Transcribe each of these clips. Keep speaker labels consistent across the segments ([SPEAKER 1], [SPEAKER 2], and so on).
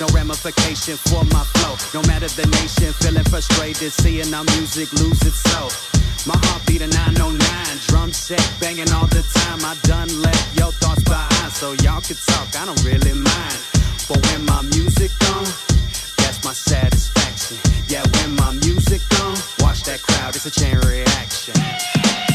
[SPEAKER 1] No ramification for my flow. No matter the nation, feeling frustrated, seeing our music lose its soul. My heartbeat a 909, drum set banging all the time. I done left your thoughts behind, so y'all can talk. I don't really mind. But when my music on, that's my satisfaction. Yeah, when my music on, watch that crowd, it's a chain reaction.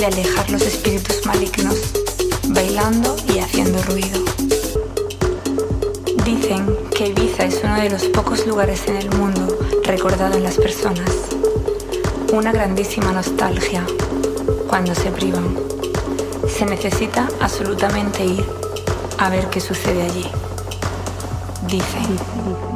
[SPEAKER 2] De alejar los espíritus malignos, bailando y haciendo ruido. Dicen que Ibiza es uno de los pocos lugares en el mundo recordado en las personas. Una grandísima nostalgia cuando se privan. Se necesita absolutamente ir a ver qué sucede allí. Dicen.